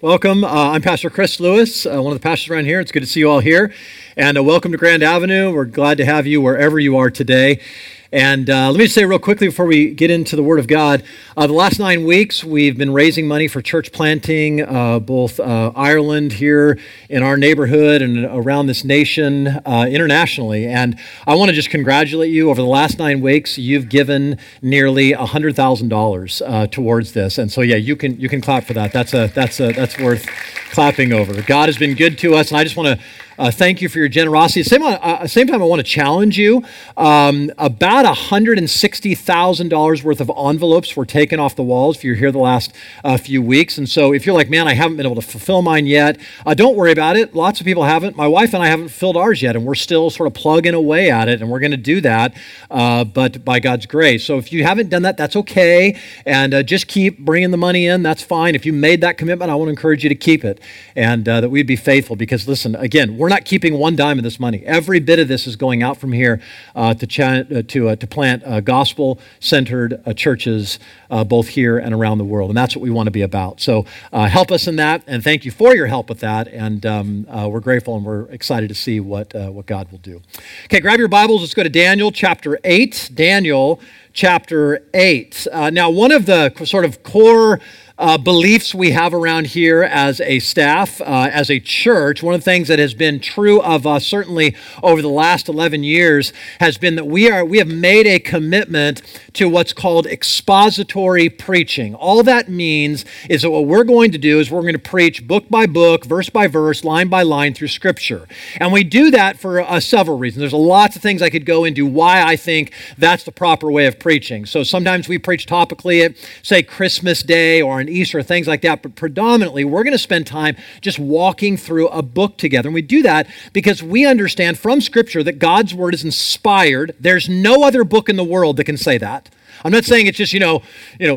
Welcome. Uh, I'm Pastor Chris Lewis, uh, one of the pastors around here. It's good to see you all here. And uh, welcome to Grand Avenue. We're glad to have you wherever you are today. And uh, let me just say real quickly before we get into the Word of God uh, the last nine weeks, we've been raising money for church planting, uh, both uh, Ireland here in our neighborhood and around this nation uh, internationally. And I want to just congratulate you. Over the last nine weeks, you've given nearly $100,000 uh, towards this. And so, yeah, you can, you can clap for that. That's, a, that's, a, that's worth clapping over. God has been good to us, and I just want to uh, thank you for your generosity. Same, uh, same time, I want to challenge you. Um, about $160,000 worth of envelopes were taken off the walls if you're here the last uh, few weeks. And so if you're like, man, I haven't been able to fulfill mine yet, uh, don't worry about it. Lots of people haven't. My wife and I haven't filled ours yet, and we're still sort of plugging away at it, and we're going to do that, uh, but by God's grace. So if you haven't done that, that's okay. And uh, just keep bringing the money in. That's fine. If you made that commitment, I want to encourage you to keep it and that we'd be faithful because, listen, again, we're we're not keeping one dime of this money. Every bit of this is going out from here uh, to, ch- uh, to, uh, to plant uh, gospel centered uh, churches both here and around the world. And that's what we want to be about. So help us in that. And thank you for your help with that. And um, we're grateful and we're excited to see what, what God will do. Okay, grab your Bibles. Let's go to Daniel chapter 8. Daniel chapter 8. now, one of the sort of core uh, beliefs we have around here as a staff, uh, as a church, one of the things that has been true of us certainly over the last 11 years has been that we are we have made a commitment to what's called expository preaching. All that means is that what we're going to do is we're going to preach book by book, verse by verse, line by line through Scripture, and we do that for uh, several reasons. There's lots of things I could go into why I think that's the proper way of preaching. So sometimes we preach topically at say Christmas Day or an Easter, things like that. But predominantly, we're going to spend time just walking through a book together. And we do that because we understand from Scripture that God's Word is inspired. There's no other book in the world that can say that. I'm not saying it's just, you know, you know,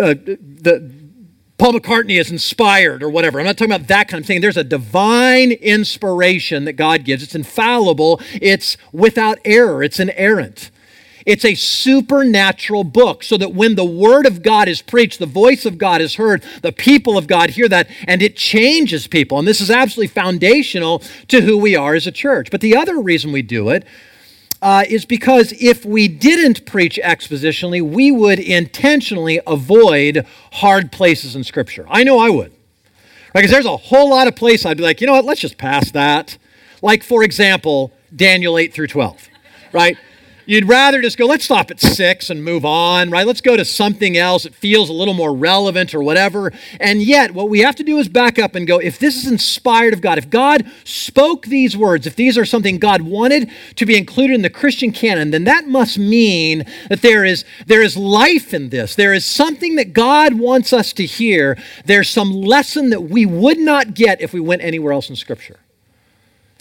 uh, the. Paul McCartney is inspired or whatever. I'm not talking about that kind of thing. There's a divine inspiration that God gives. It's infallible, it's without error, it's inerrant. It's a supernatural book so that when the Word of God is preached, the voice of God is heard, the people of God hear that, and it changes people. And this is absolutely foundational to who we are as a church. But the other reason we do it uh, is because if we didn't preach expositionally, we would intentionally avoid hard places in Scripture. I know I would. Because there's a whole lot of places I'd be like, you know what, let's just pass that. Like, for example, Daniel 8 through 12, right? You'd rather just go, let's stop at six and move on, right? Let's go to something else that feels a little more relevant or whatever. And yet, what we have to do is back up and go, if this is inspired of God, if God spoke these words, if these are something God wanted to be included in the Christian canon, then that must mean that there is, there is life in this. There is something that God wants us to hear. There's some lesson that we would not get if we went anywhere else in Scripture.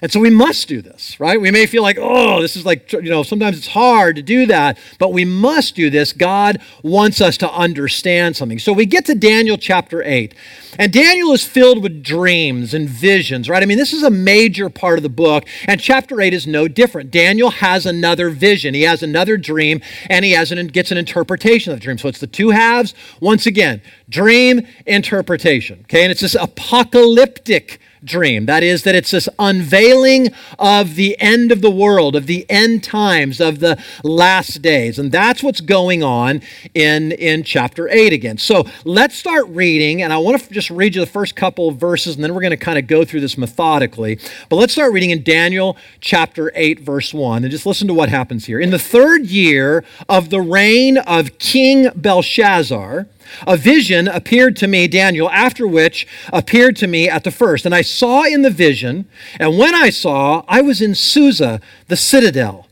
And so we must do this, right? We may feel like, oh, this is like, you know, sometimes it's hard to do that, but we must do this. God wants us to understand something. So we get to Daniel chapter 8, and Daniel is filled with dreams and visions, right? I mean, this is a major part of the book, and chapter 8 is no different. Daniel has another vision, he has another dream, and he has an, gets an interpretation of the dream. So it's the two halves. Once again, dream, interpretation, okay? And it's this apocalyptic dream. That is, that it's this unveiling of the end of the world, of the end times, of the last days. And that's what's going on in, in chapter 8 again. So let's start reading, and I want to just read you the first couple of verses, and then we're going to kind of go through this methodically. But let's start reading in Daniel chapter 8, verse 1, and just listen to what happens here. In the third year of the reign of King Belshazzar, a vision appeared to me, Daniel, after which appeared to me at the first. And I saw in the vision, and when I saw, I was in Susa, the citadel,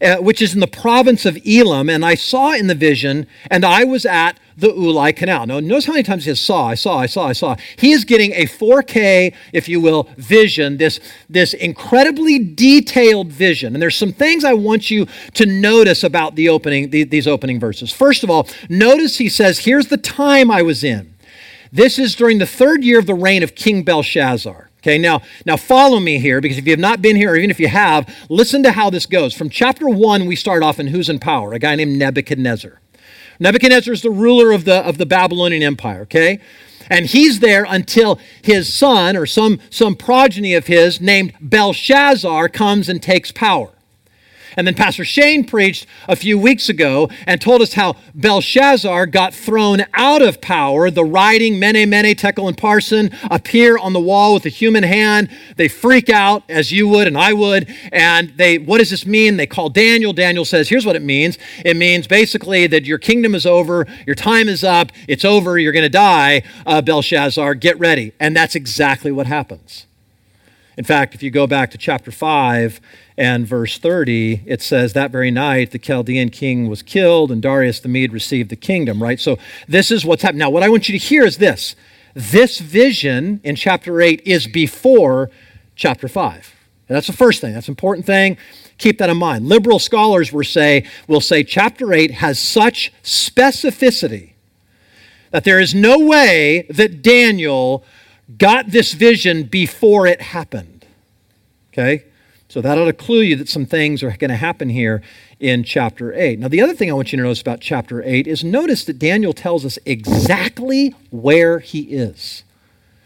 uh, which is in the province of Elam. And I saw in the vision, and I was at the Ulai Canal. Now, notice how many times he saw, I saw, I saw, I saw. He is getting a 4K, if you will, vision, this, this incredibly detailed vision. And there's some things I want you to notice about the opening, the, these opening verses. First of all, notice he says, here's the time I was in. This is during the third year of the reign of King Belshazzar. Okay, now, now follow me here because if you have not been here, or even if you have, listen to how this goes. From chapter one, we start off in who's in power? A guy named Nebuchadnezzar. Nebuchadnezzar is the ruler of the, of the Babylonian Empire, okay? And he's there until his son or some, some progeny of his named Belshazzar comes and takes power. And then Pastor Shane preached a few weeks ago and told us how Belshazzar got thrown out of power. The writing, Mene, Mene, Tekel, and Parsin, appear on the wall with a human hand. They freak out, as you would and I would. And they, what does this mean? They call Daniel. Daniel says, here's what it means it means basically that your kingdom is over, your time is up, it's over, you're going to die, uh, Belshazzar, get ready. And that's exactly what happens. In fact, if you go back to chapter 5, and verse 30, it says, That very night the Chaldean king was killed, and Darius the Mede received the kingdom, right? So this is what's happening. Now, what I want you to hear is this this vision in chapter 8 is before chapter 5. And that's the first thing, that's an important thing. Keep that in mind. Liberal scholars will say, will say chapter 8 has such specificity that there is no way that Daniel got this vision before it happened. Okay? So that ought to clue you that some things are going to happen here in chapter 8. Now, the other thing I want you to notice about chapter 8 is notice that Daniel tells us exactly where he is.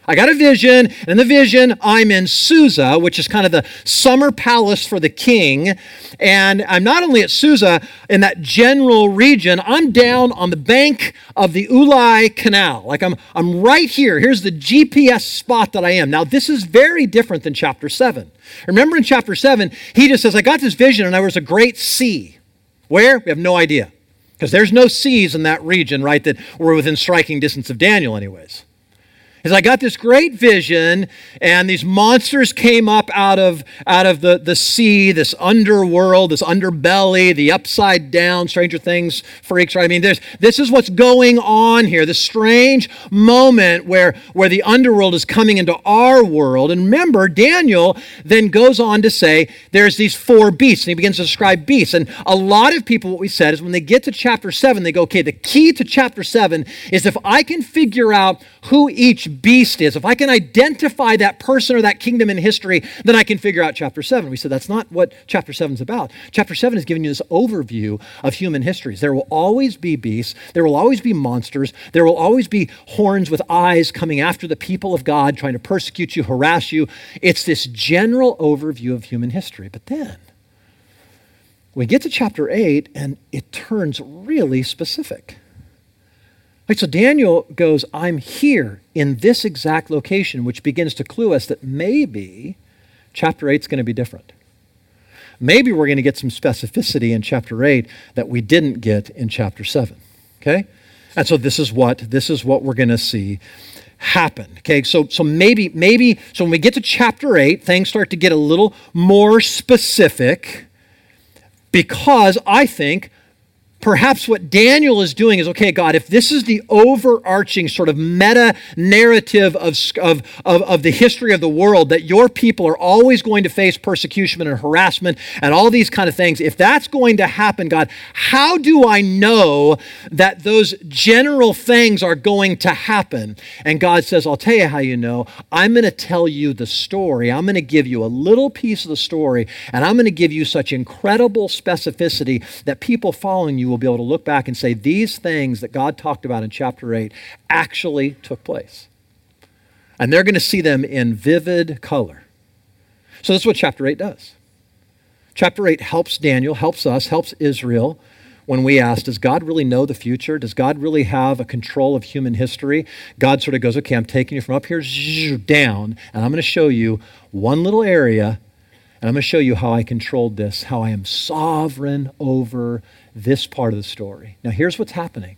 I got a vision, and in the vision, I'm in Susa, which is kind of the summer palace for the king. And I'm not only at Susa in that general region, I'm down on the bank of the Ulai Canal. Like I'm, I'm right here. Here's the GPS spot that I am. Now, this is very different than chapter 7. Remember in chapter 7, he just says, I got this vision, and there was a great sea. Where? We have no idea. Because there's no seas in that region, right, that were within striking distance of Daniel, anyways is I got this great vision, and these monsters came up out of, out of the, the sea, this underworld, this underbelly, the upside down, Stranger Things freaks, right? I mean, there's, this is what's going on here, this strange moment where, where the underworld is coming into our world. And remember, Daniel then goes on to say there's these four beasts, and he begins to describe beasts. And a lot of people, what we said is when they get to chapter 7, they go, okay, the key to chapter 7 is if I can figure out who each beast is, if I can identify that person or that kingdom in history, then I can figure out chapter 7. We said that's not what chapter 7 is about. Chapter 7 is giving you this overview of human histories. There will always be beasts, there will always be monsters, there will always be horns with eyes coming after the people of God, trying to persecute you, harass you. It's this general overview of human history. But then, we get to chapter 8 and it turns really specific. Right, so Daniel goes, I'm here in this exact location, which begins to clue us that maybe chapter 8 is going to be different. Maybe we're going to get some specificity in chapter 8 that we didn't get in chapter 7. Okay? And so this is what this is what we're going to see happen. Okay? So so maybe maybe so when we get to chapter 8, things start to get a little more specific because I think perhaps what Daniel is doing is okay, God, if this is the overarching sort of meta narrative of, of, of, of, the history of the world, that your people are always going to face persecution and harassment and all these kind of things, if that's going to happen, God, how do I know that those general things are going to happen? And God says, I'll tell you how you know. I'm going to tell you the story. I'm going to give you a little piece of the story, and I'm going to give you such incredible specificity that people following you will be able to look back and say, these things that God talked about in chapter 8 actually took place. And they're going to see them in vivid color. So that's what chapter 8 does. Chapter 8 helps Daniel, helps us, helps Israel when we ask, does God really know the future? Does God really have a control of human history? God sort of goes, okay, I'm taking you from up here down, and I'm going to show you one little area, and I'm going to show you how I controlled this, how I am sovereign over this part of the story. Now, here's what's happening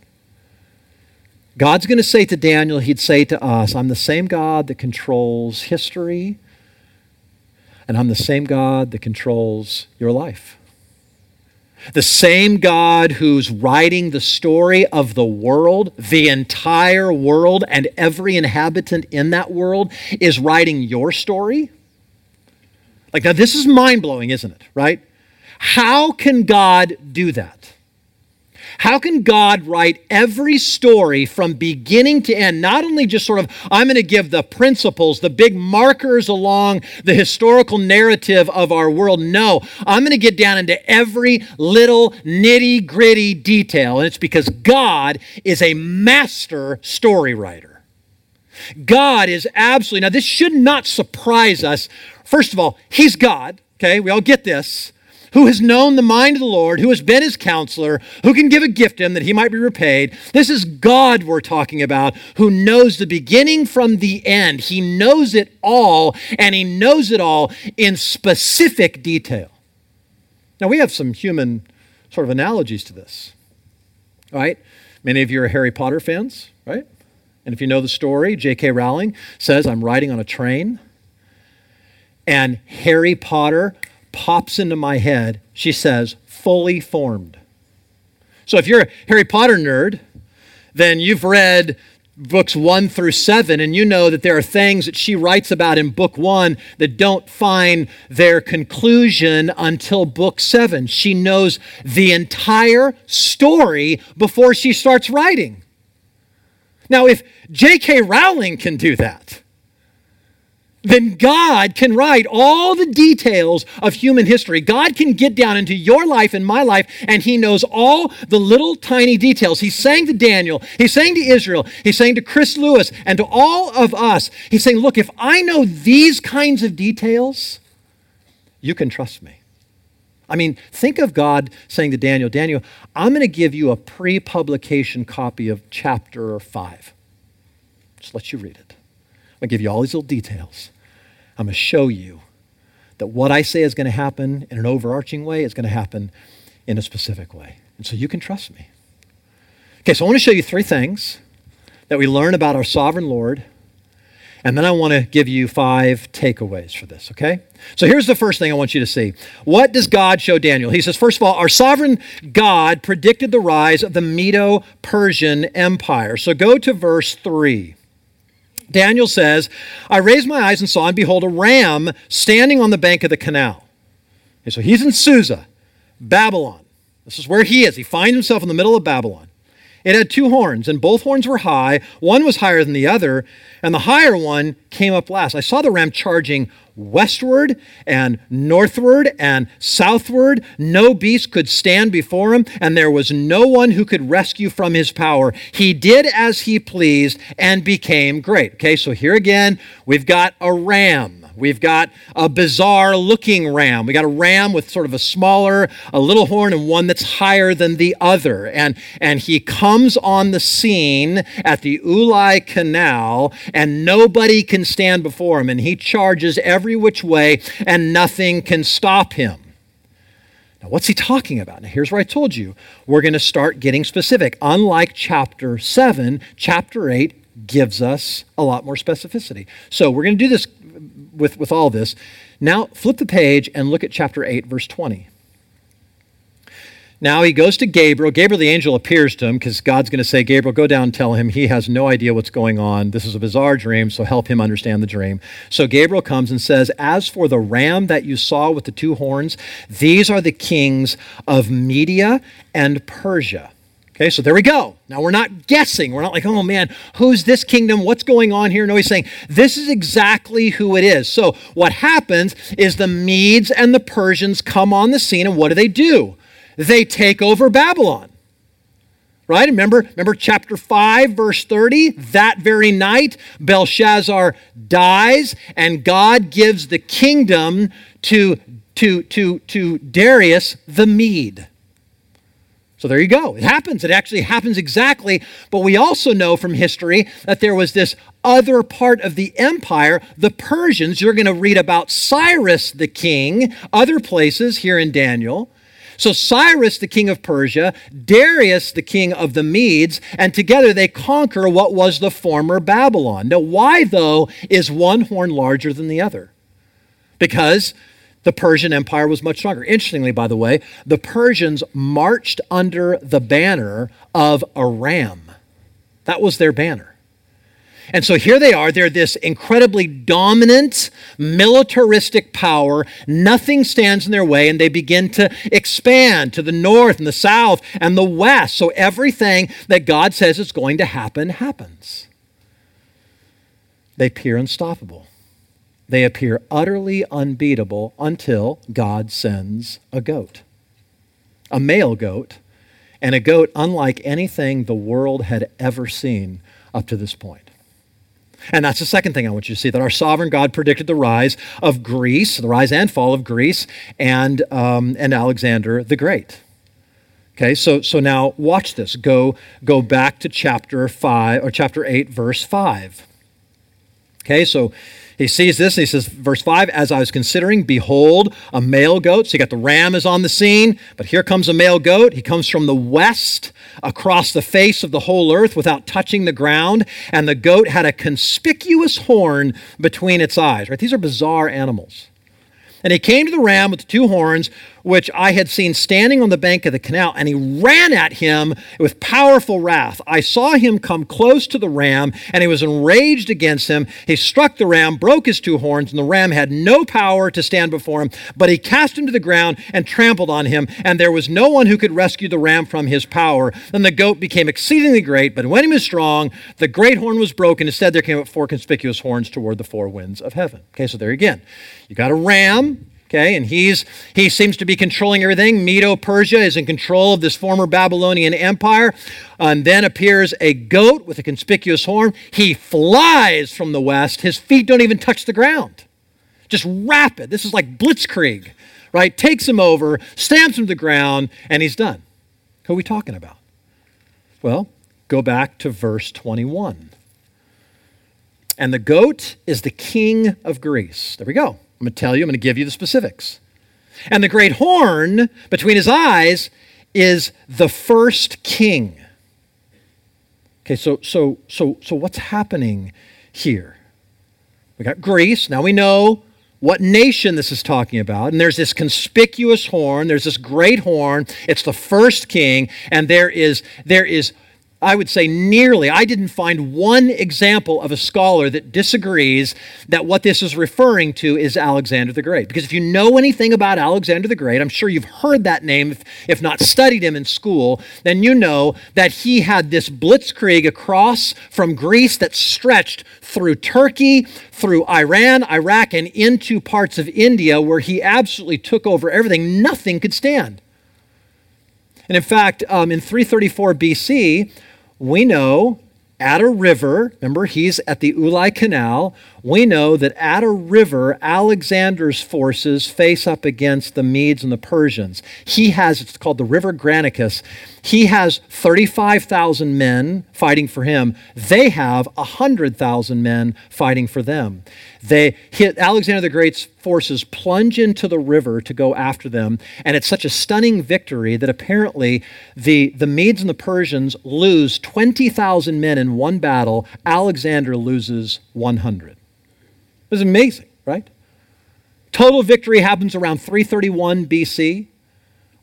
God's going to say to Daniel, He'd say to us, I'm the same God that controls history, and I'm the same God that controls your life. The same God who's writing the story of the world, the entire world, and every inhabitant in that world is writing your story. Like, now this is mind blowing, isn't it? Right? How can God do that? How can God write every story from beginning to end? Not only just sort of, I'm going to give the principles, the big markers along the historical narrative of our world. No, I'm going to get down into every little nitty gritty detail. And it's because God is a master story writer. God is absolutely, now this should not surprise us. First of all, He's God, okay? We all get this who has known the mind of the Lord, who has been his counselor, who can give a gift to him that he might be repaid. This is God we're talking about, who knows the beginning from the end. He knows it all, and he knows it all in specific detail. Now, we have some human sort of analogies to this, right? Many of you are Harry Potter fans, right? And if you know the story, J.K. Rowling says, I'm riding on a train, and Harry Potter pops into my head, she says, fully formed. So if you're a Harry Potter nerd, then you've read books one through seven, and you know that there are things that she writes about in book one that don't find their conclusion until book seven. She knows the entire story before she starts writing. Now, if J.K. Rowling can do that, then God can write all the details of human history. God can get down into your life and my life, and He knows all the little tiny details. He's saying to Daniel, He's saying to Israel, He's saying to Chris Lewis, and to all of us, He's saying, Look, if I know these kinds of details, you can trust me. I mean, think of God saying to Daniel, Daniel, I'm going to give you a pre publication copy of chapter 5. Just let you read it. I'm give you all these little details. I'm going to show you that what I say is going to happen in an overarching way is going to happen in a specific way. And so you can trust me. Okay, so I want to show you three things that we learn about our sovereign Lord. And then I want to give you five takeaways for this, okay? So here's the first thing I want you to see. What does God show Daniel? He says, first of all, our sovereign God predicted the rise of the Medo Persian Empire. So go to verse 3. Daniel says, I raised my eyes and saw, and behold, a ram standing on the bank of the canal. And so he's in Susa, Babylon. This is where he is. He finds himself in the middle of Babylon. It had two horns, and both horns were high. One was higher than the other, and the higher one came up last. I saw the ram charging westward and northward and southward. No beast could stand before him, and there was no one who could rescue from his power. He did as he pleased and became great. Okay, so here again, we've got a ram. We've got a bizarre looking ram. We got a ram with sort of a smaller, a little horn, and one that's higher than the other. And, and he comes on the scene at the Ulai Canal, and nobody can stand before him. And he charges every which way, and nothing can stop him. Now, what's he talking about? Now, here's where I told you we're going to start getting specific. Unlike chapter 7, chapter 8 gives us a lot more specificity. So, we're going to do this with, with all this. Now, flip the page and look at chapter 8, verse 20. Now he goes to Gabriel. Gabriel, the angel, appears to him because God's going to say, Gabriel, go down and tell him he has no idea what's going on. This is a bizarre dream, so help him understand the dream. So Gabriel comes and says, As for the ram that you saw with the two horns, these are the kings of Media and Persia. Okay, so there we go. Now we're not guessing. We're not like, oh man, who's this kingdom? What's going on here? No, he's saying this is exactly who it is. So what happens is the Medes and the Persians come on the scene, and what do they do? They take over Babylon. Right? Remember, remember chapter 5, verse 30? That very night, Belshazzar dies, and God gives the kingdom to, to, to, to Darius the Mede. So there you go. It happens. It actually happens exactly. But we also know from history that there was this other part of the empire, the Persians. You're going to read about Cyrus the king, other places here in Daniel. So Cyrus, the king of Persia, Darius, the king of the Medes, and together they conquer what was the former Babylon. Now, why, though, is one horn larger than the other? Because the Persian Empire was much stronger. Interestingly, by the way, the Persians marched under the banner of a ram. That was their banner. And so here they are. They're this incredibly dominant, militaristic power. Nothing stands in their way, and they begin to expand to the north and the south and the west. So everything that God says is going to happen happens. They appear unstoppable. They appear utterly unbeatable until God sends a goat, a male goat, and a goat unlike anything the world had ever seen up to this point. And that's the second thing I want you to see that our sovereign God predicted the rise of Greece, the rise and fall of Greece, and, um, and Alexander the Great. Okay, so, so now watch this. Go, go back to chapter 5 or chapter 8, verse 5. Okay, so he sees this and he says, verse 5 As I was considering, behold, a male goat. So you got the ram is on the scene, but here comes a male goat. He comes from the west across the face of the whole earth without touching the ground. And the goat had a conspicuous horn between its eyes. Right? These are bizarre animals. And he came to the ram with the two horns, which I had seen standing on the bank of the canal, and he ran at him with powerful wrath. I saw him come close to the ram, and he was enraged against him. He struck the ram, broke his two horns, and the ram had no power to stand before him, but he cast him to the ground and trampled on him, and there was no one who could rescue the ram from his power. Then the goat became exceedingly great, but when he was strong, the great horn was broken. Instead, there came up four conspicuous horns toward the four winds of heaven. Okay, so there again. You got a ram, okay? And he's he seems to be controlling everything. Medo persia is in control of this former babylonian empire and then appears a goat with a conspicuous horn. He flies from the west. His feet don't even touch the ground. Just rapid. This is like blitzkrieg right? Takes him over stamps him to the ground and he's done. Who are we talking about? Well go back to verse 21 and the goat is the king of greece. There we go I'm going to tell you, I'm going to give you the specifics. And the great horn between his eyes is the first king. Okay, so so so so what's happening here? We got Greece. Now we know what nation this is talking about. And there's this conspicuous horn, there's this great horn. It's the first king, and there is there is I would say nearly, I didn't find one example of a scholar that disagrees that what this is referring to is Alexander the Great. Because if you know anything about Alexander the Great, I'm sure you've heard that name, if, if not studied him in school, then you know that he had this blitzkrieg across from Greece that stretched through Turkey, through Iran, Iraq, and into parts of India where he absolutely took over everything. Nothing could stand. And in fact, um, in 334 BC, we know at a river, remember he's at the Ulai Canal, we know that at a river, Alexander's forces face up against the Medes and the Persians. He has, it's called the River Granicus. He has 35,000 men fighting for him. They have 100,000 men fighting for them. They hit Alexander the Great's forces plunge into the river to go after them, and it's such a stunning victory that apparently the, the Medes and the Persians lose 20,000 men in one battle. Alexander loses 100. It's amazing, right? Total victory happens around 331 BC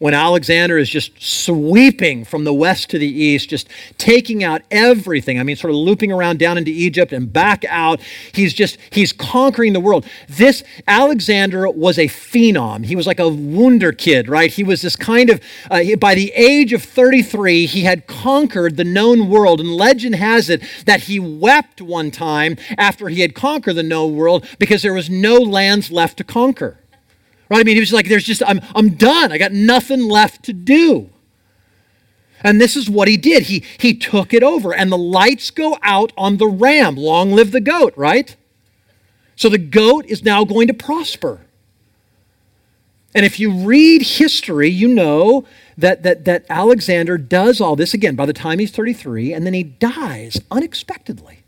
when Alexander is just sweeping from the west to the east, just taking out everything. I mean, sort of looping around down into Egypt and back out. He's just, he's conquering the world. This, Alexander was a phenom. He was like a wonder kid, right? He was this kind of, uh, by the age of 33, he had conquered the known world. And legend has it that he wept one time after he had conquered the known world because there was no lands left to conquer. Right? I mean, he was like, there's just, I'm, I'm done. I got nothing left to do. And this is what he did. He, he took it over, and the lights go out on the ram. Long live the goat, right? So the goat is now going to prosper. And if you read history, you know that, that, that Alexander does all this again by the time he's 33, and then he dies unexpectedly.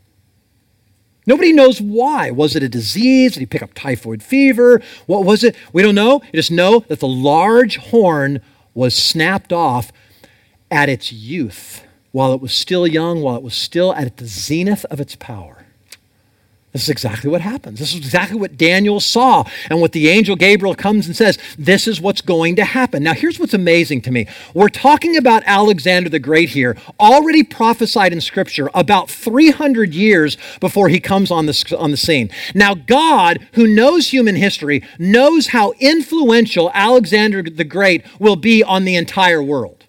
Nobody knows why. Was it a disease? Did he pick up typhoid fever? What was it? We don't know. We just know that the large horn was snapped off at its youth, while it was still young, while it was still at the zenith of its power. This is exactly what happens. This is exactly what Daniel saw and what the angel Gabriel comes and says, this is what's going to happen. Now, here's what's amazing to me. We're talking about Alexander the Great here, already prophesied in Scripture about 300 years before he comes on the, on the scene. Now, God, who knows human history, knows how influential Alexander the Great will be on the entire world.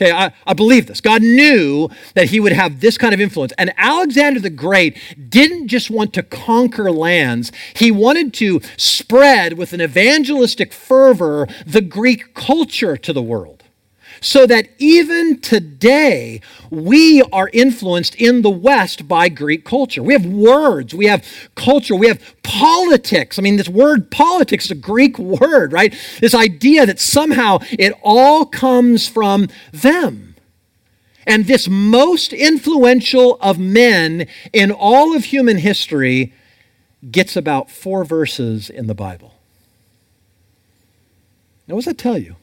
Okay, I, I believe this. God knew that he would have this kind of influence. And Alexander the Great didn't just want to conquer lands, he wanted to spread with an evangelistic fervor the Greek culture to the world. So that even today, we are influenced in the West by Greek culture. We have words, we have culture, we have politics. I mean, this word politics is a Greek word, right? This idea that somehow it all comes from them. And this most influential of men in all of human history gets about four verses in the Bible. Now, what does that tell you?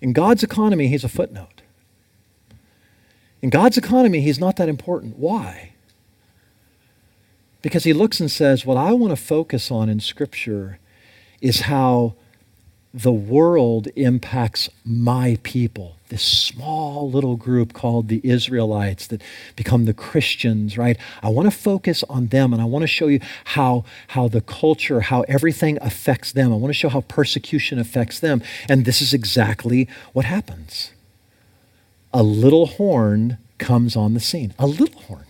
In God's economy, he's a footnote. In God's economy, he's not that important. Why? Because he looks and says, What I want to focus on in Scripture is how the world impacts my people this small little group called the Israelites that become the Christians, right? I want to focus on them and I want to show you how, how the culture, how everything affects them. I want to show how persecution affects them. And this is exactly what happens. A little horn comes on the scene. A little horn.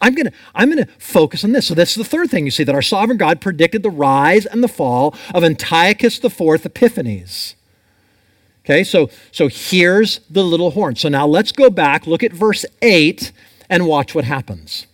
I'm going to I'm going to focus on this. So that's the third thing you see that our sovereign God predicted the rise and the fall of Antiochus IV Epiphanes. Okay, so, so here's the little horn. So now let's go back, look at verse 8, and watch what happens.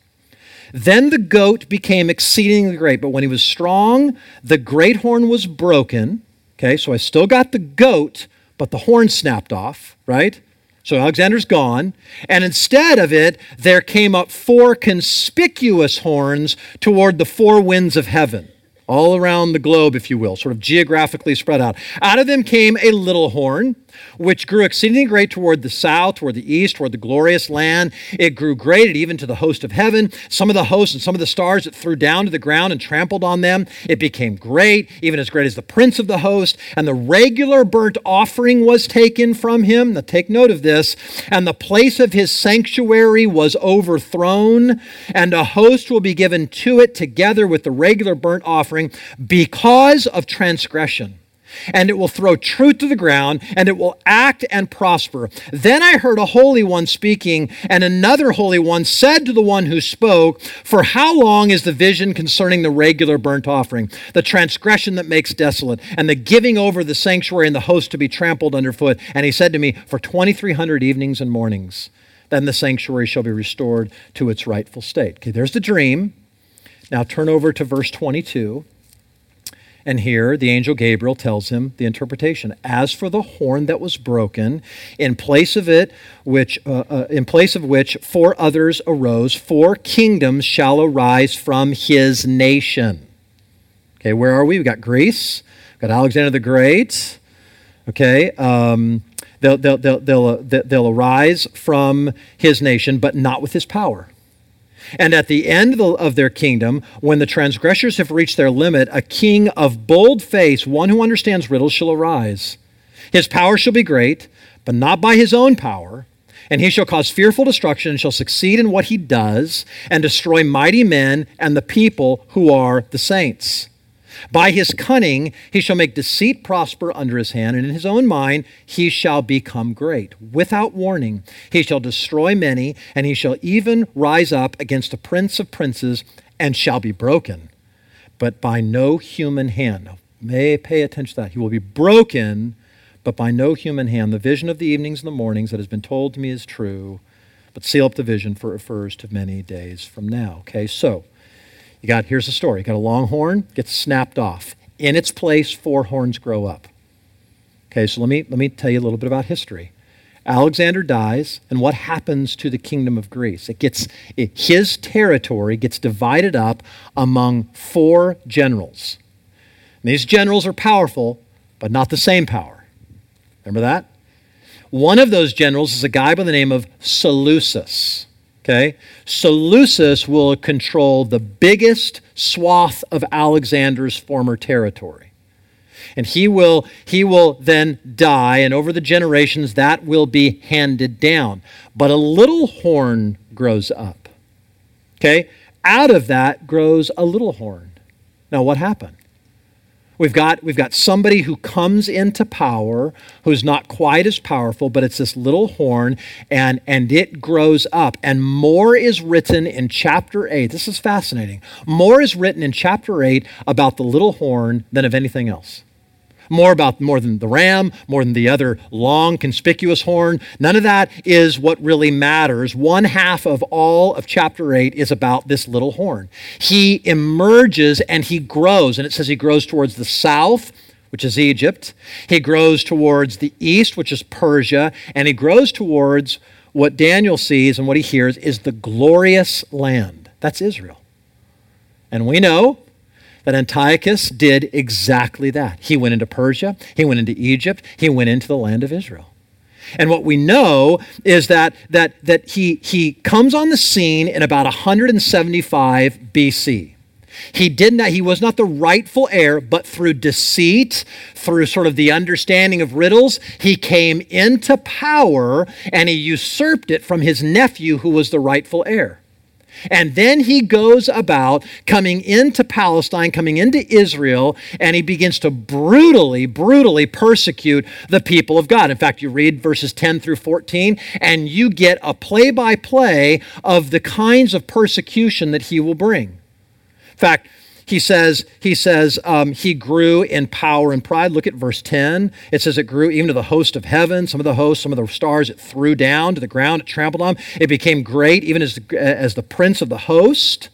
Then the goat became exceedingly great, but when he was strong, the great horn was broken. Okay, so I still got the goat, but the horn snapped off, right? So Alexander's gone. And instead of it, there came up four conspicuous horns toward the four winds of heaven all around the globe, if you will, sort of geographically spread out. Out of them came a little horn, which grew exceedingly great toward the south, toward the east, toward the glorious land. It grew great even to the host of heaven. Some of the hosts and some of the stars it threw down to the ground and trampled on them. It became great, even as great as the prince of the host. And the regular burnt offering was taken from him. Now take note of this. And the place of his sanctuary was overthrown, and a host will be given to it together with the regular burnt offering because of transgression and it will throw truth to the ground, and it will act and prosper. Then I heard a holy one speaking, and another holy one said to the one who spoke, For how long is the vision concerning the regular burnt offering, the transgression that makes desolate, and the giving over the sanctuary and the host to be trampled underfoot? And he said to me, For 2,300 evenings and mornings, then the sanctuary shall be restored to its rightful state. Okay, there's the dream. Now turn over to verse 22. And here the angel Gabriel tells him the interpretation. As for the horn that was broken, in place of it, which uh, uh, in place of which four others arose, four kingdoms shall arise from his nation. Okay, where are we? We've got Greece, we've got Alexander the Great. Okay, um, they'll, they'll, they'll, they'll, uh, they'll arise from his nation, but not with his power. And at the end of their kingdom, when the transgressors have reached their limit, a king of bold face, one who understands riddles, shall arise. His power shall be great, but not by his own power. And he shall cause fearful destruction and shall succeed in what he does and destroy mighty men and the people who are the saints. By his cunning he shall make deceit prosper under his hand, and in his own mind he shall become great. Without warning he shall destroy many, and he shall even rise up against the prince of princes and shall be broken, but by no human hand. May pay attention to that. He will be broken, but by no human hand. The vision of the evenings and the mornings that has been told to me is true, but seal up the vision, for it refers to many days from now. Okay, so you got, here's the story. You got a long horn, gets snapped off. In its place, four horns grow up. Okay, so let me, let me tell you a little bit about history. Alexander dies, and what happens to the kingdom of Greece? It gets it, his territory gets divided up among four generals. And these generals are powerful, but not the same power. Remember that? One of those generals is a guy by the name of Seleucus. Okay? Seleucus will control the biggest swath of Alexander's former territory. And he will, he will then die, and over the generations, that will be handed down. But a little horn grows up. Okay? Out of that grows a little horn. Now, what happened? We've got, we've got somebody who comes into power who's not quite as powerful, but it's this little horn, and, and it grows up. And more is written in chapter 8. This is fascinating. More is written in chapter 8 about the little horn than of anything else. More about more than the ram, more than the other long, conspicuous horn. None of that is what really matters. One half of all of chapter 8 is about this little horn. He emerges and he grows, and it says he grows towards the south. Which is Egypt. He grows towards the east, which is Persia, and he grows towards what Daniel sees and what he hears is the glorious land. That's Israel. And we know that Antiochus did exactly that. He went into Persia, he went into Egypt, he went into the land of Israel. And what we know is that, that, that he, he comes on the scene in about 175 BC. He did not, he was not the rightful heir, but through deceit, through sort of the understanding of riddles, he came into power and he usurped it from his nephew who was the rightful heir. And then he goes about coming into Palestine, coming into Israel, and he begins to brutally, brutally persecute the people of God. In fact, you read verses 10 through 14, and you get a play by play of the kinds of persecution that he will bring. In fact, he says, he says um, he grew in power and pride. Look at verse 10. It says it grew even to the host of heaven. Some of the hosts, some of the stars it threw down to the ground, it trampled on. It became great even as the, as the prince of the host.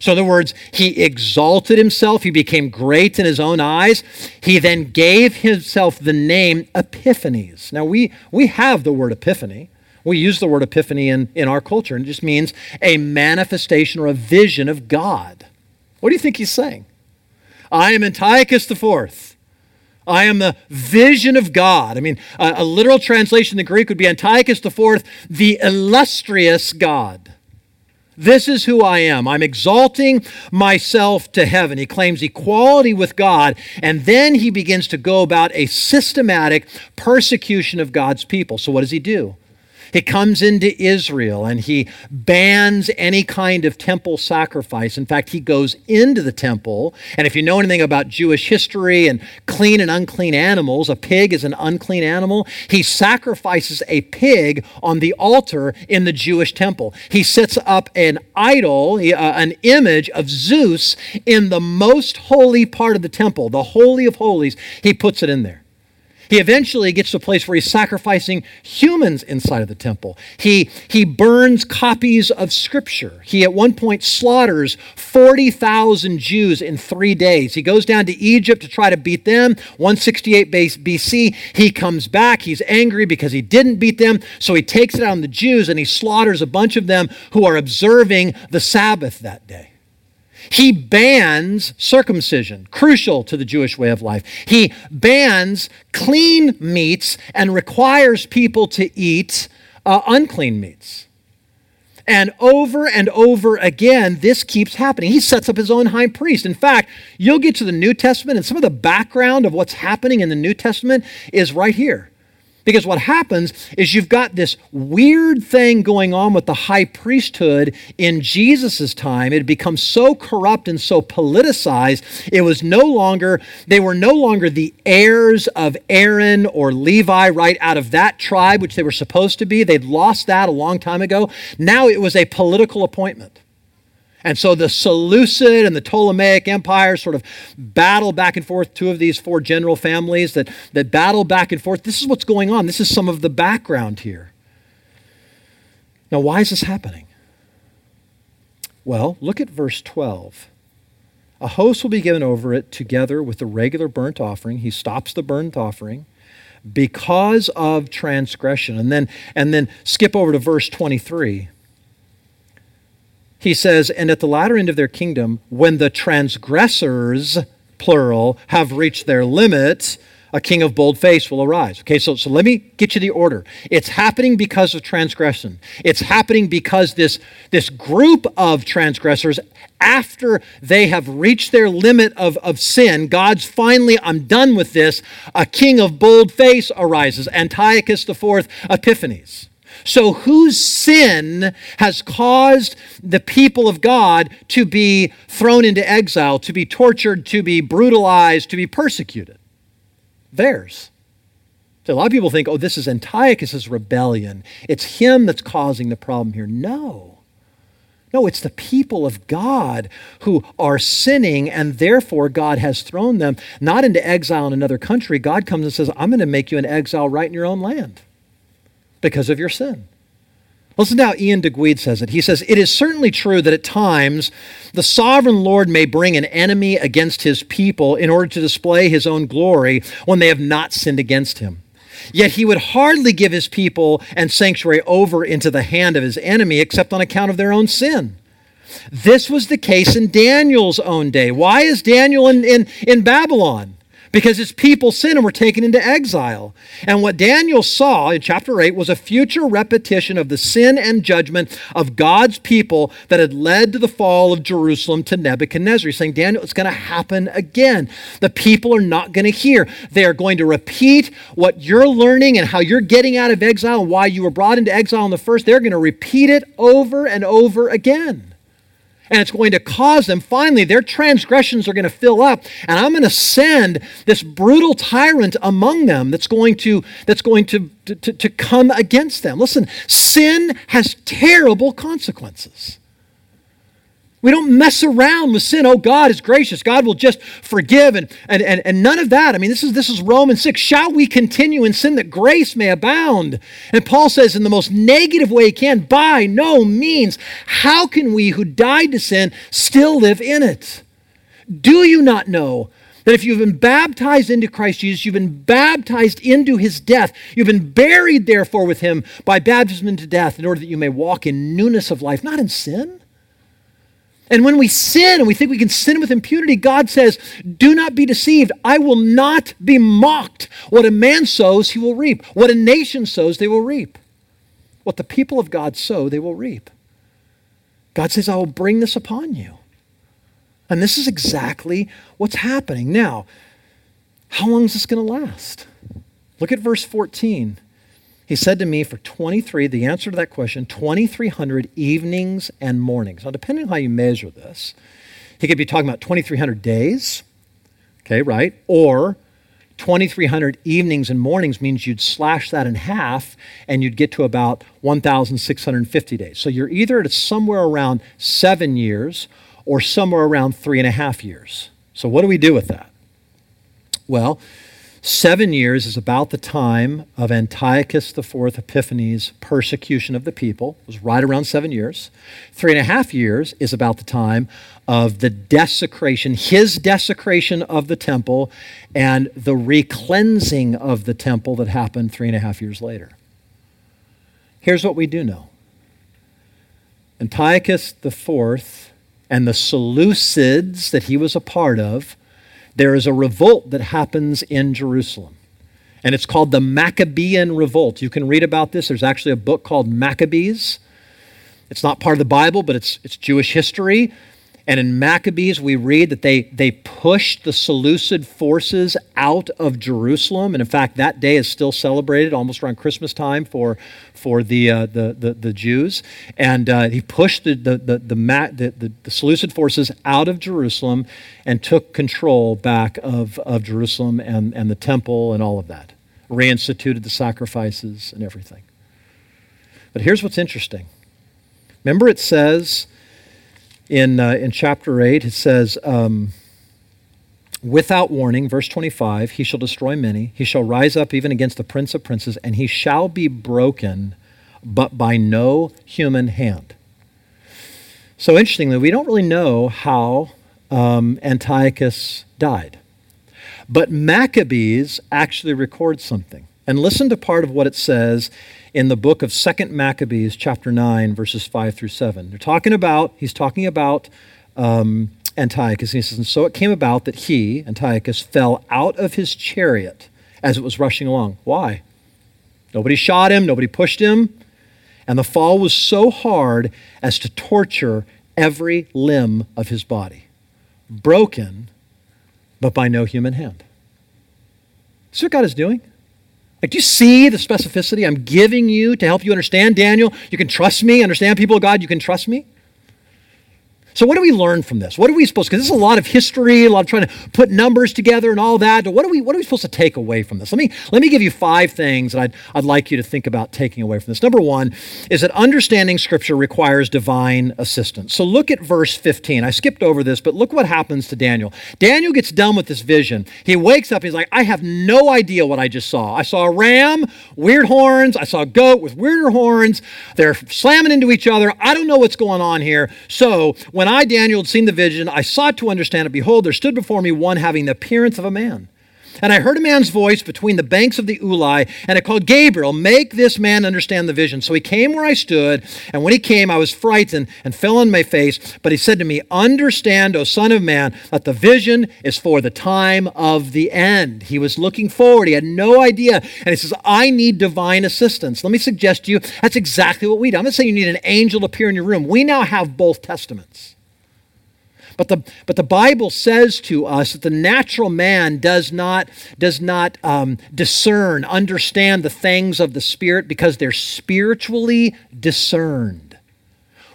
So, in other words, he exalted himself. He became great in his own eyes. He then gave himself the name Epiphanes. Now, we, we have the word epiphany. We use the word epiphany in, in our culture, and it just means a manifestation or a vision of God. What do you think he's saying? I am Antiochus IV. I am the vision of God. I mean, a, a literal translation in the Greek would be Antiochus IV, the illustrious God. This is who I am. I'm exalting myself to heaven. He claims equality with God, and then he begins to go about a systematic persecution of God's people. So, what does he do? He comes into Israel and he bans any kind of temple sacrifice. In fact, he goes into the temple. And if you know anything about Jewish history and clean and unclean animals, a pig is an unclean animal. He sacrifices a pig on the altar in the Jewish temple. He sets up an idol, uh, an image of Zeus in the most holy part of the temple, the Holy of Holies. He puts it in there. He eventually gets to a place where he's sacrificing humans inside of the temple. He, he burns copies of Scripture. He at one point slaughters 40,000 Jews in three days. He goes down to Egypt to try to beat them. 168 BC, he comes back. He's angry because he didn't beat them. So he takes it on the Jews and he slaughters a bunch of them who are observing the Sabbath that day. He bans circumcision, crucial to the Jewish way of life. He bans clean meats and requires people to eat uh, unclean meats. And over and over again, this keeps happening. He sets up his own high priest. In fact, you'll get to the New Testament, and some of the background of what's happening in the New Testament is right here. Because what happens is you've got this weird thing going on with the high priesthood in Jesus' time. It had become so corrupt and so politicized, it was no longer, they were no longer the heirs of Aaron or Levi right out of that tribe, which they were supposed to be. They'd lost that a long time ago. Now it was a political appointment. And so the Seleucid and the Ptolemaic Empire sort of battle back and forth, two of these four general families that, that battle back and forth. This is what's going on. This is some of the background here. Now, why is this happening? Well, look at verse 12. A host will be given over it together with the regular burnt offering. He stops the burnt offering because of transgression. And then, and then skip over to verse 23 he says, and at the latter end of their kingdom, when the transgressors, plural, have reached their limit, a king of bold face will arise. Okay, so, so let me get you the order. It's happening because of transgression. It's happening because this, this group of transgressors, after they have reached their limit of, of sin, God's finally, I'm done with this, a king of bold face arises, Antiochus IV Epiphanes. So, whose sin has caused the people of God to be thrown into exile, to be tortured, to be brutalized, to be persecuted? Theirs. So a lot of people think, oh, this is Antiochus' rebellion. It's him that's causing the problem here. No. No, it's the people of God who are sinning, and therefore God has thrown them not into exile in another country. God comes and says, I'm going to make you an exile right in your own land because of your sin. Listen to how Iain Duguid says it. He says, It is certainly true that at times the sovereign Lord may bring an enemy against his people in order to display his own glory when they have not sinned against him. Yet he would hardly give his people and sanctuary over into the hand of his enemy except on account of their own sin. This was the case in Daniel's own day. Why is Daniel in, in, in Babylon? Because his people sinned and were taken into exile. And what Daniel saw in chapter 8 was a future repetition of the sin and judgment of God's people that had led to the fall of Jerusalem to Nebuchadnezzar. He's saying, Daniel, it's going to happen again. The people are not going to hear. They are going to repeat what you're learning and how you're getting out of exile and why you were brought into exile in the first. They're going to repeat it over and over again and it's going to cause them, finally, their transgressions are going to fill up, and I'm going to send this brutal tyrant among them that's going to, that's going to, to, to come against them. Listen, sin has terrible consequences. We don't mess around with sin. Oh, God is gracious. God will just forgive and, and, and, and none of that. I mean, this is, this is Romans 6. Shall we continue in sin that grace may abound? And Paul says in the most negative way he can, by no means. How can we who died to sin still live in it? Do you not know that if you've been baptized into Christ Jesus, you've been baptized into his death. You've been buried, therefore, with him by baptism into death, in order that you may walk in newness of life, not in sin. And when we sin and we think we can sin with impunity, God says, Do not be deceived. I will not be mocked. What a man sows, he will reap. What a nation sows, they will reap. What the people of God sow, they will reap. God says, I will bring this upon you. And this is exactly what's happening. Now, how long is this going to last? Look at verse 14. He said to me for 23, the answer to that question, 2,300 evenings and mornings. Now, depending on how you measure this, he could be talking about 2,300 days, okay, right? Or 2,300 evenings and mornings means you'd slash that in half and you'd get to about 1,650 days. So you're either at somewhere around seven years or somewhere around three and a half years. So, what do we do with that? Well, Seven years is about the time of Antiochus IV Epiphanes' persecution of the people. It was right around seven years. Three and a half years is about the time of the desecration, his desecration of the temple, and the recleansing of the temple that happened three and a half years later. Here's what we do know Antiochus IV and the Seleucids that he was a part of there is a revolt that happens in Jerusalem. And it's called the Maccabean Revolt. You can read about this. There's actually a book called Maccabees. It's not part of the Bible, but it's, it's Jewish history. And in Maccabees, we read that they, they pushed the Seleucid forces out of Jerusalem. And in fact, that day is still celebrated almost around Christmas time for, for the, uh, the, the, the, Jews. And uh, he pushed the, the, the, the, the, the Seleucid forces out of Jerusalem and took control back of, of Jerusalem and, and the temple and all of that, reinstituted the sacrifices and everything. But here's what's interesting. Remember, it says in, uh, in chapter 8, it says, um, Without warning, verse 25, he shall destroy many. He shall rise up even against the prince of princes, and he shall be broken, but by no human hand. So interestingly, we don't really know how um, Antiochus died. But Maccabees actually records something. And listen to part of what it says in the book of Second Maccabees, chapter 9, verses 5 through 7. They're talking about, he's talking about um, Antiochus. And he says, And so it came about that he, Antiochus, fell out of his chariot as it was rushing along. Why? Nobody shot him, nobody pushed him. And the fall was so hard as to torture every limb of his body. Broken, but by no human hand. See what God is doing? Like, do you see the specificity I'm giving you to help you understand Daniel? You can trust me, understand people of God, you can trust me. So, what do we learn from this? What are we supposed? Because this is a lot of history, a lot of trying to put numbers together and all that. What are we? What are we supposed to take away from this? Let me let me give you five things that I'd I'd like you to think about taking away from this. Number one is that understanding Scripture requires divine assistance. So, look at verse 15. I skipped over this, but look what happens to Daniel. Daniel gets done with this vision. He wakes up. He's like, I have no idea what I just saw. I saw a ram, weird horns. I saw a goat with weirder horns. They're slamming into each other. I don't know what's going on here. So when when I, Daniel, had seen the vision, I sought to understand it. Behold, there stood before me one having the appearance of a man. And I heard a man's voice between the banks of the Ulai, and it called Gabriel, make this man understand the vision. So he came where I stood, and when he came, I was frightened and fell on my face. But he said to me, Understand, O Son of Man, that the vision is for the time of the end. He was looking forward, he had no idea. And he says, I need divine assistance. Let me suggest to you, that's exactly what we do. I'm not saying you need an angel to appear in your room. We now have both testaments. But the, but the Bible says to us that the natural man does not, does not um, discern, understand the things of the Spirit because they're spiritually discerned.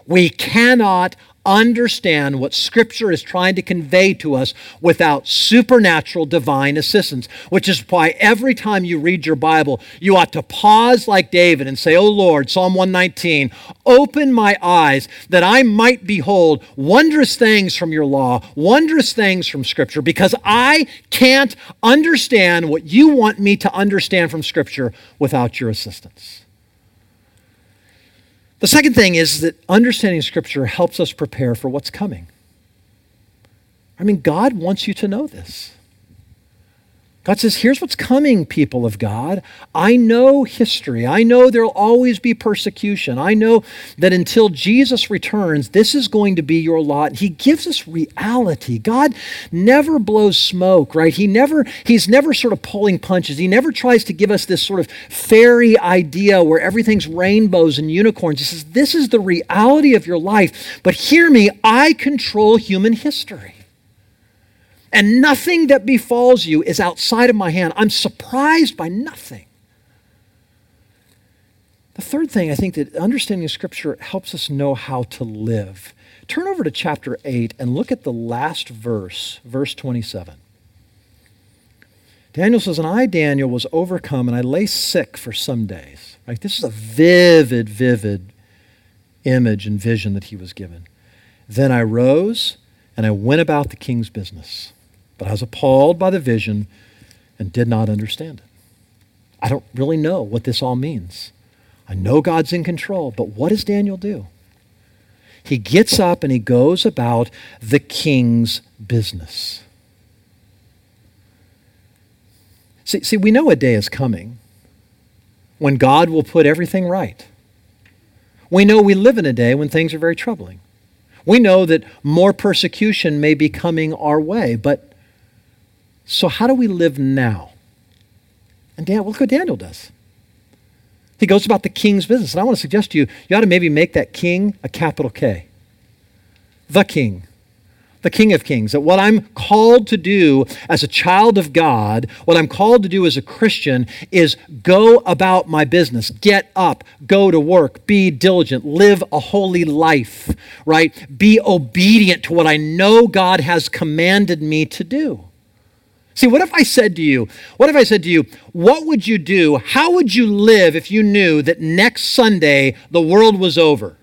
We cannot understand what Scripture is trying to convey to us without supernatural divine assistance, which is why every time you read your Bible, you ought to pause like David and say, Oh Lord, Psalm 119, open my eyes that I might behold wondrous things from your law, wondrous things from Scripture, because I can't understand what you want me to understand from Scripture without your assistance. The second thing is that understanding Scripture helps us prepare for what's coming. I mean, God wants you to know this. God says, Here's what's coming, people of God. I know history. I know there'll always be persecution. I know that until Jesus returns, this is going to be your lot. He gives us reality. God never blows smoke, right? He never, he's never sort of pulling punches. He never tries to give us this sort of fairy idea where everything's rainbows and unicorns. He says, This is the reality of your life. But hear me, I control human history and nothing that befalls you is outside of my hand. I'm surprised by nothing. The third thing I think that understanding Scripture helps us know how to live. Turn over to chapter 8 and look at the last verse, verse 27. Daniel says, And I, Daniel, was overcome, and I lay sick for some days. Right? This is a vivid, vivid image and vision that he was given. Then I rose and I went about the king's business. But I was appalled by the vision and did not understand it. I don't really know what this all means. I know God's in control, but what does Daniel do? He gets up and he goes about the king's business. See, see, we know a day is coming when God will put everything right. We know we live in a day when things are very troubling. We know that more persecution may be coming our way, but so, how do we live now? And Dan, look what Daniel does. He goes about the king's business. And I want to suggest to you, you ought to maybe make that king a capital K. The king. The King of Kings. That what I'm called to do as a child of God, what I'm called to do as a Christian, is go about my business. Get up, go to work, be diligent, live a holy life, right? Be obedient to what I know God has commanded me to do. See, what if I said to you, what if I said to you, what would you do? How would you live if you knew that next Sunday the world was over?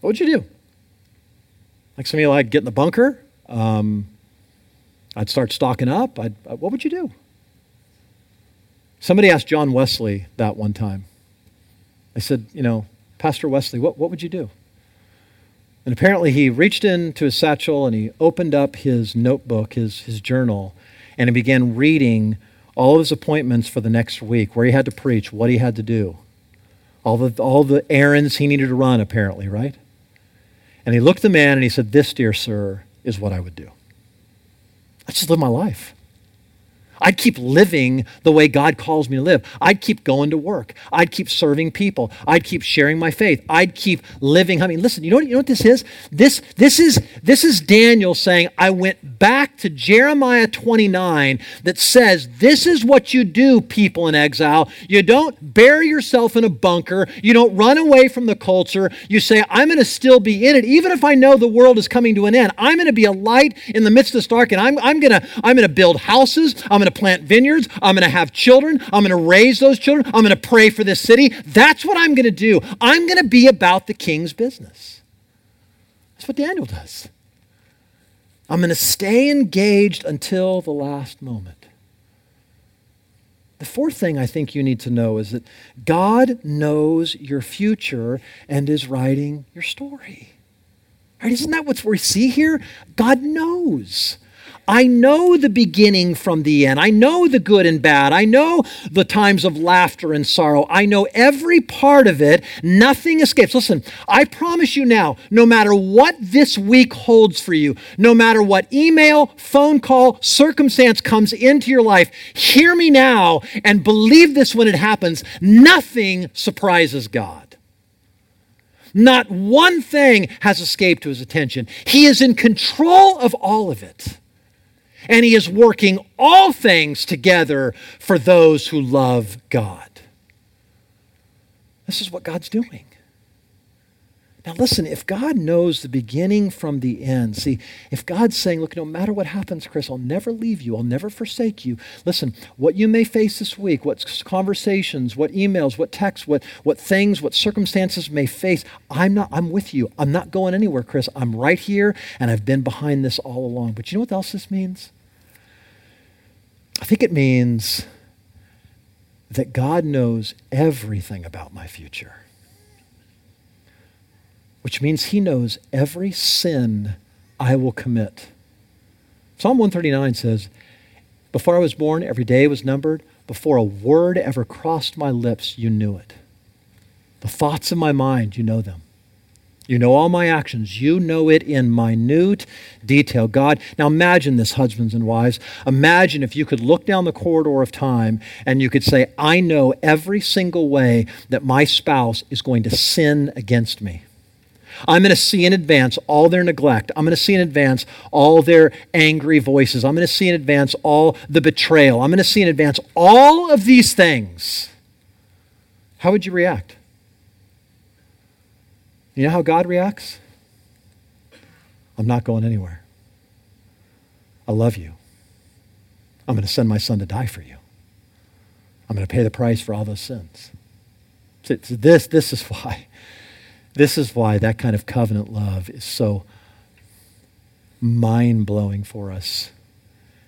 What would you do? Like some of you, like get in the bunker. Um, I'd start stocking up. I'd, uh, what would you do? Somebody asked John Wesley that one time. I said, you know, Pastor Wesley, what, what would you do? And apparently, he reached into his satchel and he opened up his notebook, his, his journal, and he began reading all of his appointments for the next week, where he had to preach, what he had to do, all the, all the errands he needed to run, apparently, right? And he looked at the man and he said, This, dear sir, is what I would do. I just live my life. I'd keep living the way God calls me to live. I'd keep going to work. I'd keep serving people. I'd keep sharing my faith. I'd keep living. I mean, listen, you know what, you know what this is? This, this is? this is Daniel saying, I went back to Jeremiah 29 that says, This is what you do, people in exile. You don't bury yourself in a bunker. You don't run away from the culture. You say, I'm going to still be in it. Even if I know the world is coming to an end, I'm going to be a light in the midst of this dark, and I'm, I'm going to I'm going to build houses. I'm going to plant vineyards. I'm going to have children. I'm going to raise those children. I'm going to pray for this city. That's what I'm going to do. I'm going to be about the king's business. That's what Daniel does. I'm going to stay engaged until the last moment. The fourth thing I think you need to know is that God knows your future and is writing your story. Right? Isn't that what we see here? God knows. I know the beginning from the end. I know the good and bad. I know the times of laughter and sorrow. I know every part of it. Nothing escapes. Listen, I promise you now, no matter what this week holds for you, no matter what email, phone call, circumstance comes into your life, hear me now and believe this when it happens. Nothing surprises God. Not one thing has escaped to his attention. He is in control of all of it and he is working all things together for those who love God. This is what God's doing. Now, listen, if God knows the beginning from the end, see, if God's saying, look, no matter what happens, Chris, I'll never leave you, I'll never forsake you. Listen, what you may face this week, what conversations, what emails, what texts, what, what things, what circumstances may face, I'm not, I'm with you. I'm not going anywhere, Chris. I'm right here, and I've been behind this all along. But you know what else this means? I think it means that God knows everything about my future, which means He knows every sin I will commit. Psalm 139 says, Before I was born, every day was numbered. Before a word ever crossed my lips, you knew it. The thoughts of my mind, you know them. You know all my actions. You know it in minute detail. God, now imagine this, husbands and wives. Imagine if you could look down the corridor of time and you could say, I know every single way that my spouse is going to sin against me. I'm going to see in advance all their neglect. I'm going to see in advance all their angry voices. I'm going to see in advance all the betrayal. I'm going to see in advance all of these things. How would you react? You know how God reacts? I'm not going anywhere. I love you. I'm going to send my son to die for you. I'm going to pay the price for all those sins. So this, this is why. This is why that kind of covenant love is so mind blowing for us.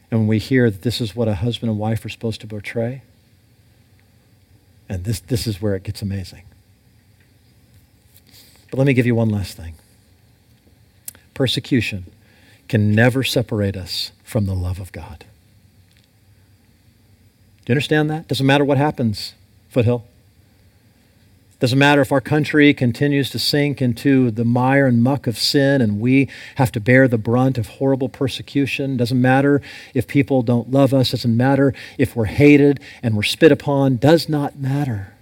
And when we hear that this is what a husband and wife are supposed to portray, and this, this is where it gets amazing. But let me give you one last thing persecution can never separate us from the love of God. Do you understand that? Doesn't matter what happens, Foothill. Doesn't matter if our country continues to sink into the mire and muck of sin and we have to bear the brunt of horrible persecution. Doesn't matter if people don't love us. Doesn't matter if we're hated and we're spit upon. Does not matter.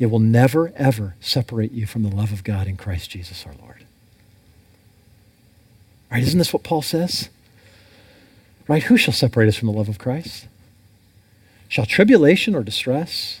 It will never, ever separate you from the love of God in Christ Jesus our Lord. Right? Isn't this what Paul says? Right? Who shall separate us from the love of Christ? Shall tribulation or distress,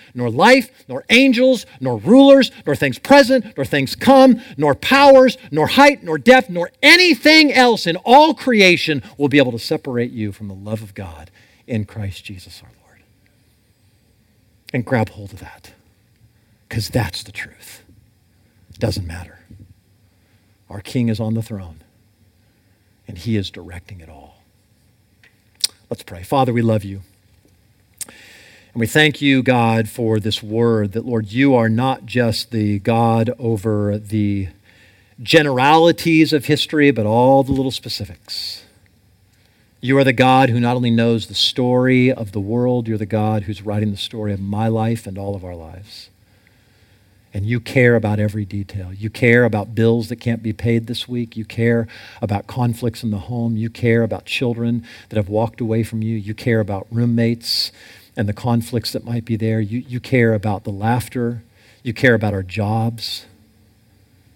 nor life, nor angels, nor rulers, nor things present, nor things come, nor powers, nor height, nor depth, nor anything else in all creation will be able to separate you from the love of God in Christ Jesus our Lord. And grab hold of that because that's the truth. It doesn't matter. Our king is on the throne, and he is directing it all. Let's pray. Father, we love you. And we thank you, God, for this word that, Lord, you are not just the God over the generalities of history, but all the little specifics. You are the God who not only knows the story of the world, you're the God who's writing the story of my life and all of our lives. And you care about every detail. You care about bills that can't be paid this week. You care about conflicts in the home. You care about children that have walked away from you. You care about roommates and the conflicts that might be there. You, you care about the laughter. You care about our jobs.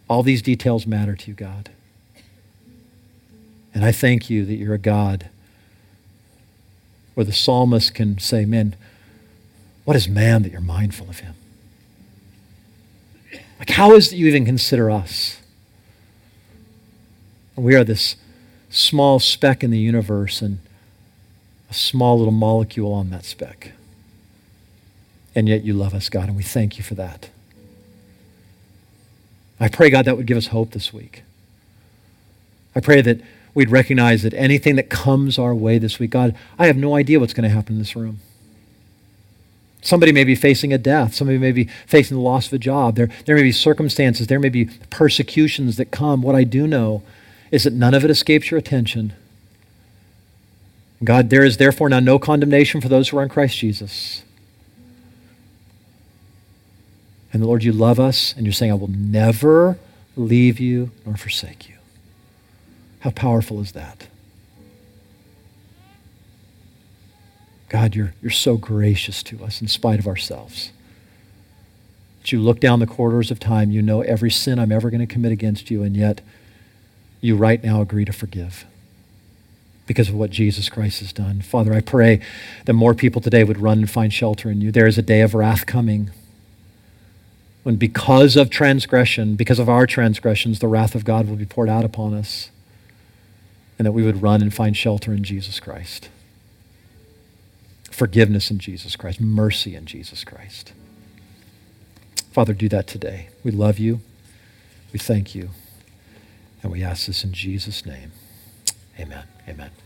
All these details matter to you, God. And I thank you that you're a God where the psalmist can say, Man, what is man that you're mindful of him? Like, how is it you even consider us? We are this small speck in the universe and small little molecule on that speck. And yet you love us, God, and we thank you for that. I pray, God, that would give us hope this week. I pray that we'd recognize that anything that comes our way this week, God, I have no idea what's going to happen in this room. Somebody may be facing a death. Somebody may be facing the loss of a job. There, there may be circumstances. There may be persecutions that come. What I do know is that none of it escapes your attention. God, there is therefore now no condemnation for those who are in Christ Jesus. And the Lord, you love us, and you're saying, I will never leave you nor forsake you. How powerful is that? God, you're, you're so gracious to us in spite of ourselves. That you look down the corridors of time, you know every sin I'm ever going to commit against you, and yet you right now agree to forgive because of what Jesus Christ has done. Father, I pray that more people today would run and find shelter in you. There is a day of wrath coming when, because of transgression, because of our transgressions, the wrath of God will be poured out upon us, and that we would run and find shelter in Jesus Christ forgiveness in Jesus Christ, mercy in Jesus Christ. Father, do that today. We love you. We thank you. And we ask this in Jesus' name. Amen. Amen.